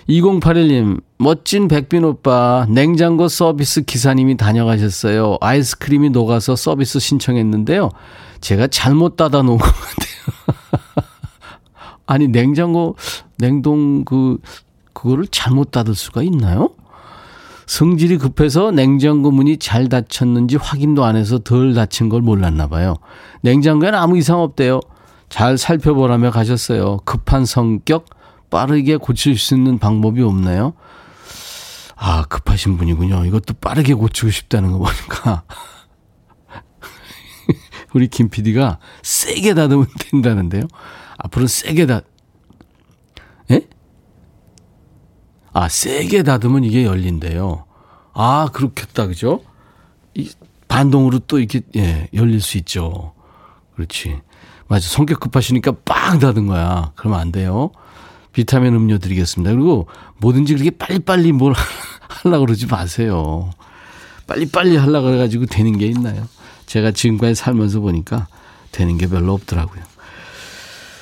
2081님, 멋진 백빈 오빠, 냉장고 서비스 기사님이 다녀가셨어요. 아이스크림이 녹아서 서비스 신청했는데요. 제가 잘못 닫아 놓은 것 같아요. 아니, 냉장고, 냉동 그, 그거를 잘못 닫을 수가 있나요? 성질이 급해서 냉장고 문이 잘 닫혔는지 확인도 안 해서 덜 닫힌 걸 몰랐나 봐요. 냉장고에는 아무 이상 없대요. 잘 살펴보라며 가셨어요. 급한 성격, 빠르게 고칠 수 있는 방법이 없나요? 아, 급하신 분이군요. 이것도 빠르게 고치고 싶다는 거 보니까. 우리 김 PD가 세게 닫으면 된다는데요. 앞으로 세게 닫, 예? 아, 세게 닫으면 이게 열린대요. 아, 그렇겠다. 그죠? 이 반동으로 또 이렇게, 예, 열릴 수 있죠. 그렇지. 맞아. 성격 급하시니까 빵 닫은 거야. 그러면 안 돼요. 비타민 음료 드리겠습니다. 그리고 뭐든지 그렇게 빨리빨리 뭘 하려고 그러지 마세요. 빨리빨리 하려고 그래가지고 되는 게 있나요? 제가 지금까지 살면서 보니까 되는 게 별로 없더라고요.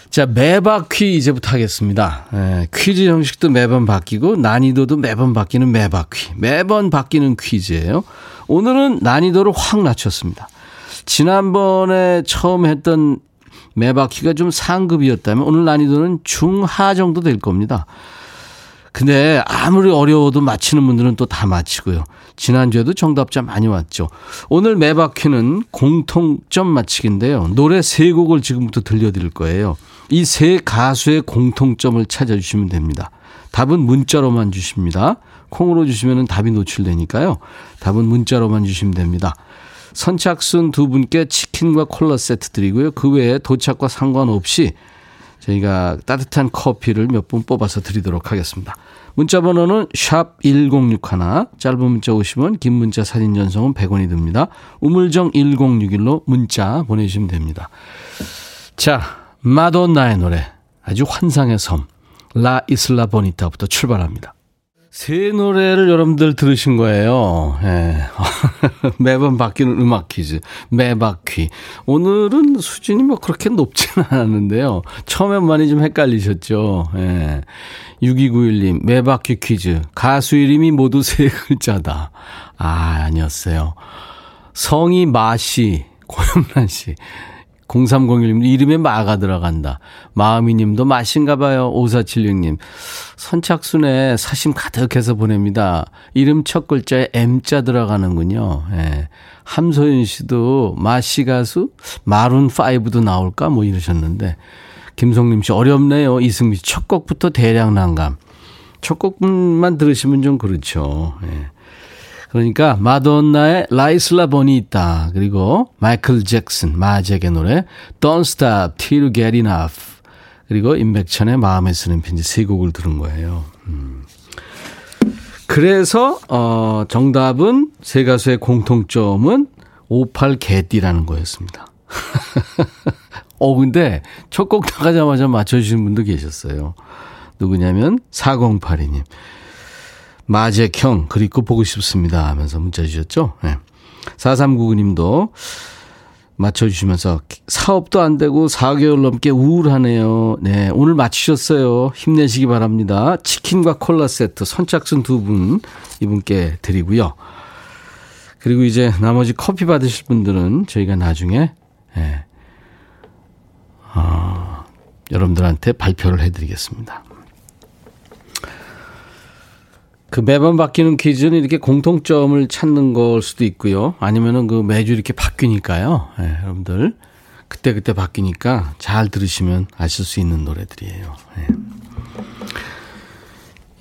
자, 매바퀴 이제부터 하겠습니다. 예, 퀴즈 형식도 매번 바뀌고 난이도도 매번 바뀌는 매바퀴. 매번 바뀌는 퀴즈예요. 오늘은 난이도를 확 낮췄습니다. 지난번에 처음 했던 매 바퀴가 좀 상급이었다면 오늘 난이도는 중하 정도 될 겁니다. 근데 아무리 어려워도 맞히는 분들은 또 다 맞히고요. 지난주에도 정답자 많이 왔죠. 오늘 매 바퀴는 공통점 맞히기인데요. 노래 세 곡을 지금부터 들려드릴 거예요. 이 세 가수의 공통점을 찾아주시면 됩니다. 답은 문자로만 주십니다. 콩으로 주시면 답이 노출되니까요. 답은 문자로만 주시면 됩니다. 선착순 두 분께 치킨과 콜라 세트 드리고요. 그 외에 도착과 상관없이 저희가 따뜻한 커피를 몇 분 뽑아서 드리도록 하겠습니다. 문자 번호는 샵 1061, 짧은 문자 50원, 긴 문자 사진 전송은 100원이 듭니다. 우물정 1061로 문자 보내주시면 됩니다. 자, 마돈나의 노래, 아주 환상의 섬, 라 이슬라 보니타부터 출발합니다. 새 노래를 여러분들 들으신 거예요. 예. 매번 바뀌는 음악 퀴즈. 매바퀴. 오늘은 수준이 뭐 그렇게 높지는 않았는데요. 처음엔 많이 좀 헷갈리셨죠. 예. 6291님, 매바퀴 퀴즈. 가수 이름이 모두 세 글자다. 아, 아니었어요. 성이 마씨, 고영란 씨. 0301님, 이름에 마가 들어간다. 마음이님도 마신가 봐요. 5476님. 선착순에 사심 가득해서 보냅니다. 이름 첫 글자에 M자 들어가는군요. 예. 함소연 씨도 마씨 가수? 마룬 5도 나올까? 뭐 이러셨는데. 김성림 씨, 어렵네요. 이승미 씨, 첫 곡부터 대량 난감. 첫 곡만 들으시면 좀 그렇죠. 예. 그러니까 마돈나의 라이슬라 있다. 그리고 마이클 잭슨 마잭의 노래 Don't Stop Till Get Enough. 그리고 임백천의 마음에 쓰는 편지 세 곡을 들은 거예요. 음. 그래서 어 정답은 세 가수의 공통점은 58 개띠라는 거였습니다. 어 근데 첫 곡 나가자마자 맞춰 주신 분도 계셨어요. 누구냐면 4082님. 마제형 그리고 보고 싶습니다 하면서 문자 주셨죠. 네. 4399님도 맞춰주시면서 사업도 안 되고 4개월 넘게 우울하네요. 네, 오늘 맞추셨어요. 힘내시기 바랍니다. 치킨과 콜라 세트 선착순 두 분 이분께 드리고요. 그리고 이제 나머지 커피 받으실 분들은 저희가 나중에 네, 어, 여러분들한테 발표를 해드리겠습니다. 그 매번 바뀌는 퀴즈는 이렇게 공통점을 찾는 걸 수도 있고요. 아니면은 그 매주 이렇게 바뀌니까요. 네, 여러분들 그때 그때 바뀌니까 잘 들으시면 아실 수 있는 노래들이에요. 네.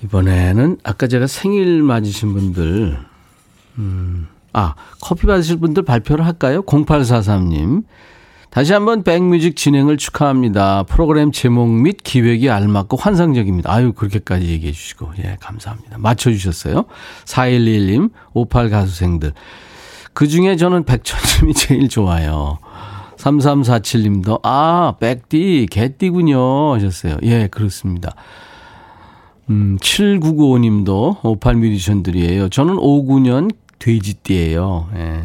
이번에는 아까 제가 생일 맞으신 분들, 음, 아, 커피 받으실 분들 발표를 할까요? 0843님. 다시 한번 백뮤직 진행을 축하합니다. 프로그램 제목 및 기획이 알맞고 환상적입니다. 아유, 그렇게까지 얘기해 주시고. 예, 감사합니다. 맞춰주셨어요. 4121님, 58 가수생들. 그 중에 저는 백천님이 제일 좋아요. 3347님도, 아, 백띠, 개띠군요. 하셨어요. 예, 그렇습니다. 음, 7995님도 58 뮤지션들이에요. 저는 59년 돼지띠예요. 예.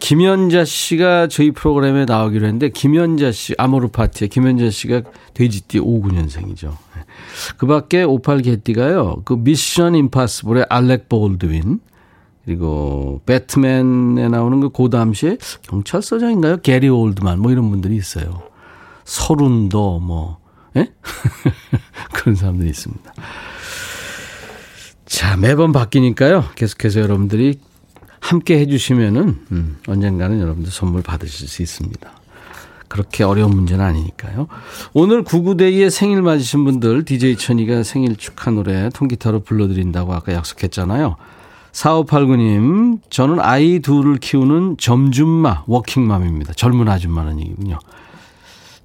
김연자 씨가 저희 프로그램에 나오기로 했는데 김연자 씨 아모르 파티에 김연자 씨가 돼지띠 59년생이죠. 그 밖에 58 개띠가요. 그 미션 임파서블의 알렉 볼드윈 그리고 배트맨에 나오는 그 고담 씨 경찰서장인가요? 게리 올드만 뭐 이런 분들이 있어요. 서른도 뭐 예? 그런 사람들이 있습니다. 자, 매번 바뀌니까요. 계속해서 여러분들이 함께 해주시면은 음, 언젠가는 여러분들 선물 받으실 수 있습니다. 그렇게 어려운 문제는 아니니까요. 오늘 구구대기에 생일 맞으신 분들 DJ 천이가 생일 축하 노래 통기타로 불러드린다고 아까 약속했잖아요. 4589님, 저는 아이 둘을 키우는 점줌마, 워킹맘입니다. 젊은 아줌마는 얘기군요.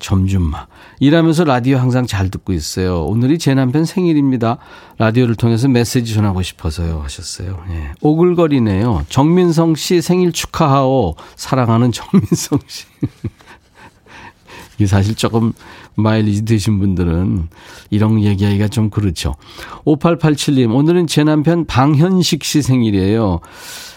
점준마. 일하면서 라디오 항상 잘 듣고 있어요. 오늘이 제 남편 생일입니다. 라디오를 통해서 메시지 전하고 싶어서요. 하셨어요. 예. 오글거리네요. 정민성 씨 생일 축하하오. 사랑하는 정민성 씨. 이게 사실 조금 마일리지 되신 분들은 이런 얘기하기가 좀 그렇죠. 5887님, 오늘은 제 남편 방현식 씨 생일이에요.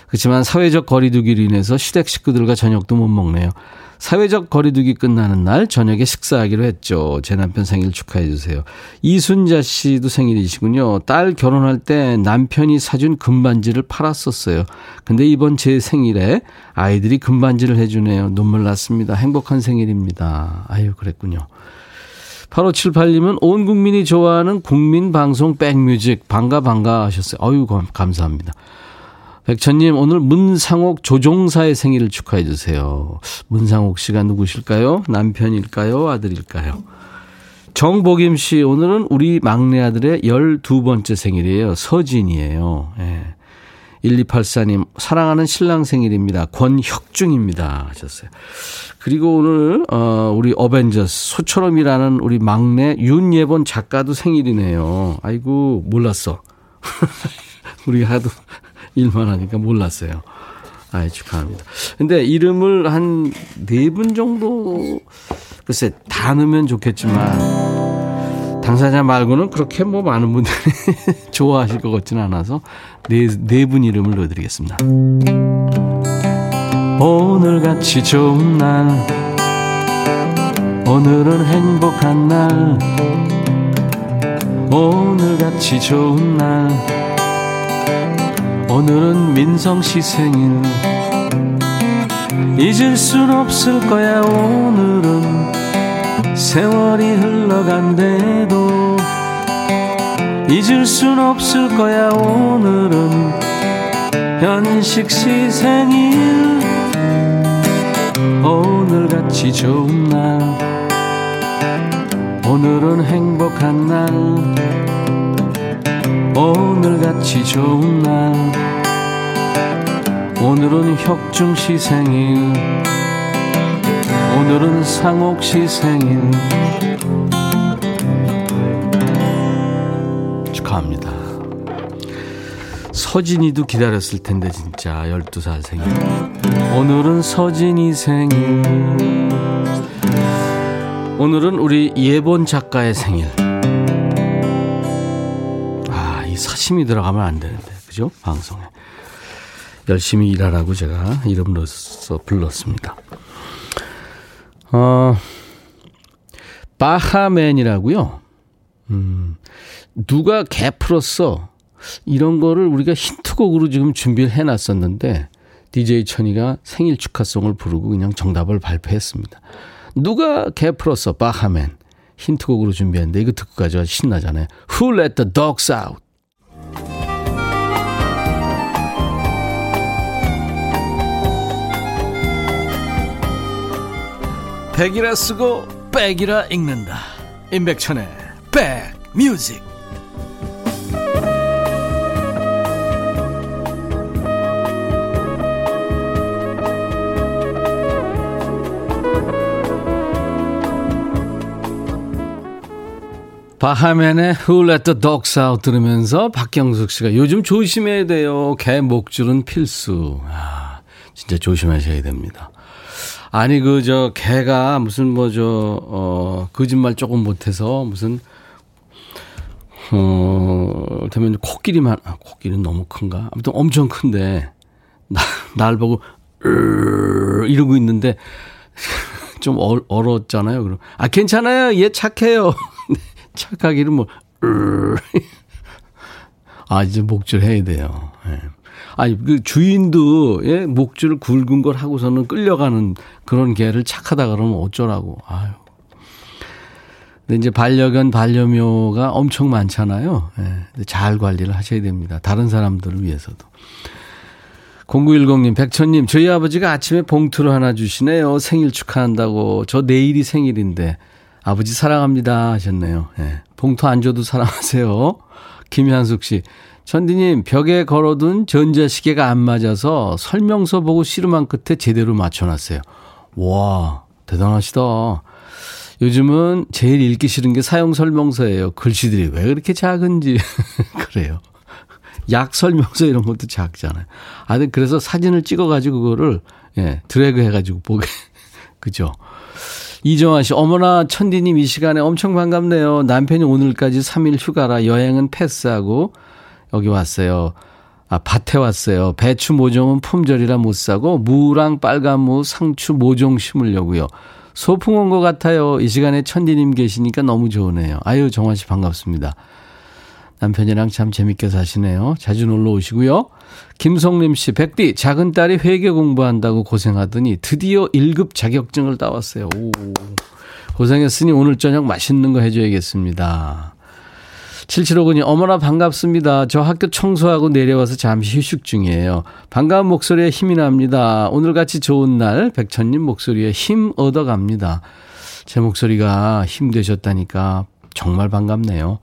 그렇지만 사회적 거리두기로 인해서 시댁 식구들과 저녁도 못 먹네요. 사회적 거리두기 끝나는 날 저녁에 식사하기로 했죠. 제 남편 생일 축하해 주세요. 이순자 씨도 생일이시군요. 딸 결혼할 때 남편이 사준 금반지를 팔았었어요. 근데 이번 제 생일에 아이들이 금반지를 해주네요. 눈물 났습니다. 행복한 생일입니다. 아유, 그랬군요. 8578님은 온 국민이 좋아하는 국민 방송 백뮤직 반가 반가 하셨어요. 아유, 감사합니다. 백천님, 오늘 문상옥 조종사의 생일을 축하해 주세요. 문상옥 씨가 누구실까요? 남편일까요? 아들일까요? 정복임 씨, 오늘은 우리 막내 아들의 12번째 생일이에요. 서진이에요. 예. 1284님, 사랑하는 신랑 생일입니다. 권혁중입니다. 하셨어요. 그리고 오늘, 어, 우리 어벤져스, 소처럼이라는 우리 막내 윤예본 작가도 생일이네요. 아이고, 몰랐어. 우리 하도 일만 하니까 몰랐어요. 아이, 축하합니다. 근데 이름을 한 네 분 정도, 글쎄, 다 넣으면 좋겠지만, 당사자 말고는 그렇게 뭐 많은 분들이 좋아하실 것 같지는 않아서, 네, 네 분 이름을 넣어드리겠습니다. 오늘 같이 좋은 날, 오늘은 행복한 날, 오늘 같이 좋은 날, 오늘은 민성 씨 생일. 잊을 순 없을 거야 오늘은. 세월이 흘러간대도 잊을 순 없을 거야 오늘은. 현식 씨 생일. 오늘같이 좋은 날. 오늘은 행복한 날. 오늘같이 좋은 날 오늘은 혁중 시 생일. 오늘은 상옥 시 생일. 축하합니다. 서진이도 기다렸을 텐데 진짜 12살 생일. 오늘은 서진이 생일. 오늘은 우리 예본 작가의 생일. 사심이 들어가면 안 되는데, 그죠? 방송에. 열심히 일하라고 제가 이름 넣어서 불렀습니다. 어, 바하맨이라고요. 음, 누가 개 풀었어? 이런 거를 우리가 힌트곡으로 지금 준비를 해놨었는데, DJ 천이가 생일 축하송을 부르고 그냥 정답을 발표했습니다. 누가 개 풀었어? 바하맨. 힌트곡으로 준비했는데, 이거 듣고 가죠. 신나잖아요. Who let the dogs out? 백이라 쓰고 백이라 읽는다 임백천의 백뮤직 바하맨의 Who Let the Dogs Out 들으면서 박경숙 씨가 요즘 조심해야 돼요. 개 목줄은 필수. 아, 진짜 조심하셔야 됩니다. 아니 그 저 개가 무슨 뭐 저 어 거짓말 조금 못해서 무슨 어 되면 코끼리만 아, 코끼리는 너무 큰가 아무튼 엄청 큰데 나, 날 보고 으, 이러고 있는데 좀 얼, 얼었잖아요. 그럼 아 괜찮아요. 얘 착해요. 착하기는 뭐 으, 아 이제 목줄 해야 돼요. 예. 아니 그 주인도 예, 목줄을 굵은 걸 하고서는 끌려가는 그런 개를 착하다 그러면 어쩌라고. 아유. 근데 이제 반려견 반려묘가 엄청 많잖아요. 예. 잘 관리를 하셔야 됩니다. 다른 사람들을 위해서도. 0910님, 백천님, 저희 아버지가 아침에 봉투를 하나 주시네요. 생일 축하한다고. 저 내일이 생일인데. 아버지 사랑합니다 하셨네요. 예. 봉투 안 줘도 사랑하세요. 김현숙 씨, 천디님, 벽에 걸어둔 전자시계가 안 맞아서 설명서 보고 씨름한 끝에 제대로 맞춰놨어요. 와, 대단하시다. 요즘은 제일 읽기 싫은 게 사용 설명서예요. 글씨들이 왜 그렇게 작은지. 그래요. 약 설명서 이런 것도 작잖아요. 아, 그래서 사진을 찍어가지고 그거를, 예, 드래그 해가지고 보게. 그죠? 이정아 씨, 어머나, 천디님 이 시간에 엄청 반갑네요. 남편이 오늘까지 3일 휴가라 여행은 패스하고 여기 왔어요. 아, 밭에 왔어요. 배추 모종은 품절이라 못 사고 무랑 빨간 무, 상추 모종 심으려고요. 소풍 온 것 같아요. 이 시간에 천디님 계시니까 너무 좋으네요. 아유, 정화 씨 반갑습니다. 남편이랑 참 재밌게 사시네요. 자주 놀러 오시고요. 김성림 씨, 백디, 작은 딸이 회계 공부한다고 고생하더니 드디어 1급 자격증을 따왔어요. 오, 고생했으니 오늘 저녁 맛있는 거 해줘야겠습니다. 7759님, 어머나 반갑습니다. 저 학교 청소하고 내려와서 잠시 휴식 중이에요. 반가운 목소리에 힘이 납니다. 오늘같이 좋은 날, 백천님 목소리에 힘 얻어갑니다. 제 목소리가 힘 되셨다니까 정말 반갑네요.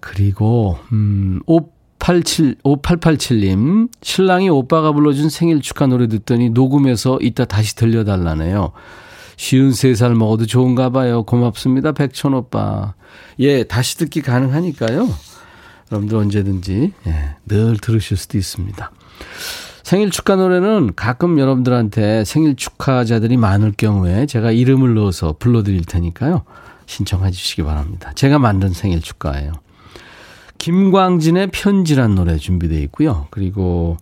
그리고, 음, 587, 5887님, 신랑이 오빠가 불러준 생일 축하 노래 듣더니 녹음해서 이따 다시 들려달라네요. 쉬운 세 살 먹어도 좋은가 봐요. 고맙습니다. 백천 오빠. 예, 다시 듣기 가능하니까요. 여러분들 언제든지, 예, 늘 들으실 수도 있습니다. 생일 축하 노래는 가끔 여러분들한테 생일 축하자들이 많을 경우에 제가 이름을 넣어서 불러드릴 테니까요. 신청해 주시기 바랍니다. 제가 만든 생일 축가예요. 김광진의 편지란 노래 준비되어 있고요. 그리고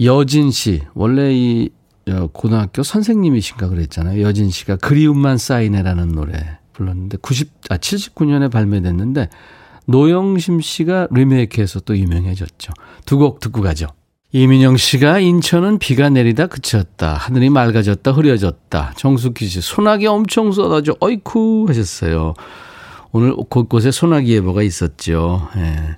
여진 씨, 원래 이 고등학교 선생님이신가 그랬잖아요. 여진 씨가 그리움만 쌓이네라는 노래 불렀는데 90, 아, 79년에 발매됐는데 노영심 씨가 리메이크해서 또 유명해졌죠. 두 곡 듣고 가죠. 이민영 씨가 인천은 비가 내리다 그쳤다. 하늘이 맑아졌다 흐려졌다. 정숙희 씨 소나기 엄청 쏟아져 어이쿠 하셨어요. 오늘 곳곳에 소나기 예보가 있었죠. 예.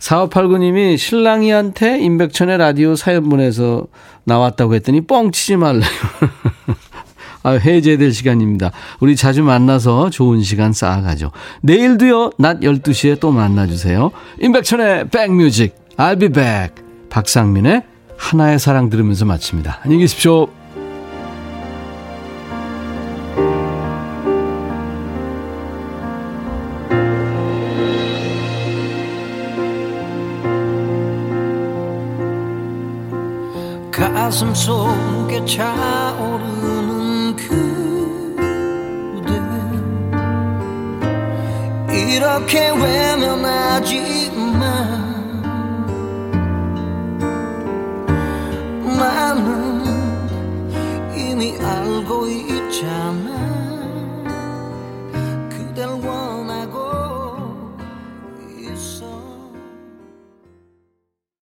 4589님이 신랑이한테 임백천의 라디오 사연 보내서 나왔다고 했더니 뻥치지 말래요. 아, 해제될 시간입니다. 우리 자주 만나서 좋은 시간 쌓아가죠. 내일도요, 낮 12시에 또 만나주세요. 임백천의 백뮤직, I'll be back. 박상민의 하나의 사랑 들으면서 마칩니다. 안녕히 계십시오. 가슴 속에 차오르는 그대. 이렇게 외면하지만 나는 이미 알고 있잖아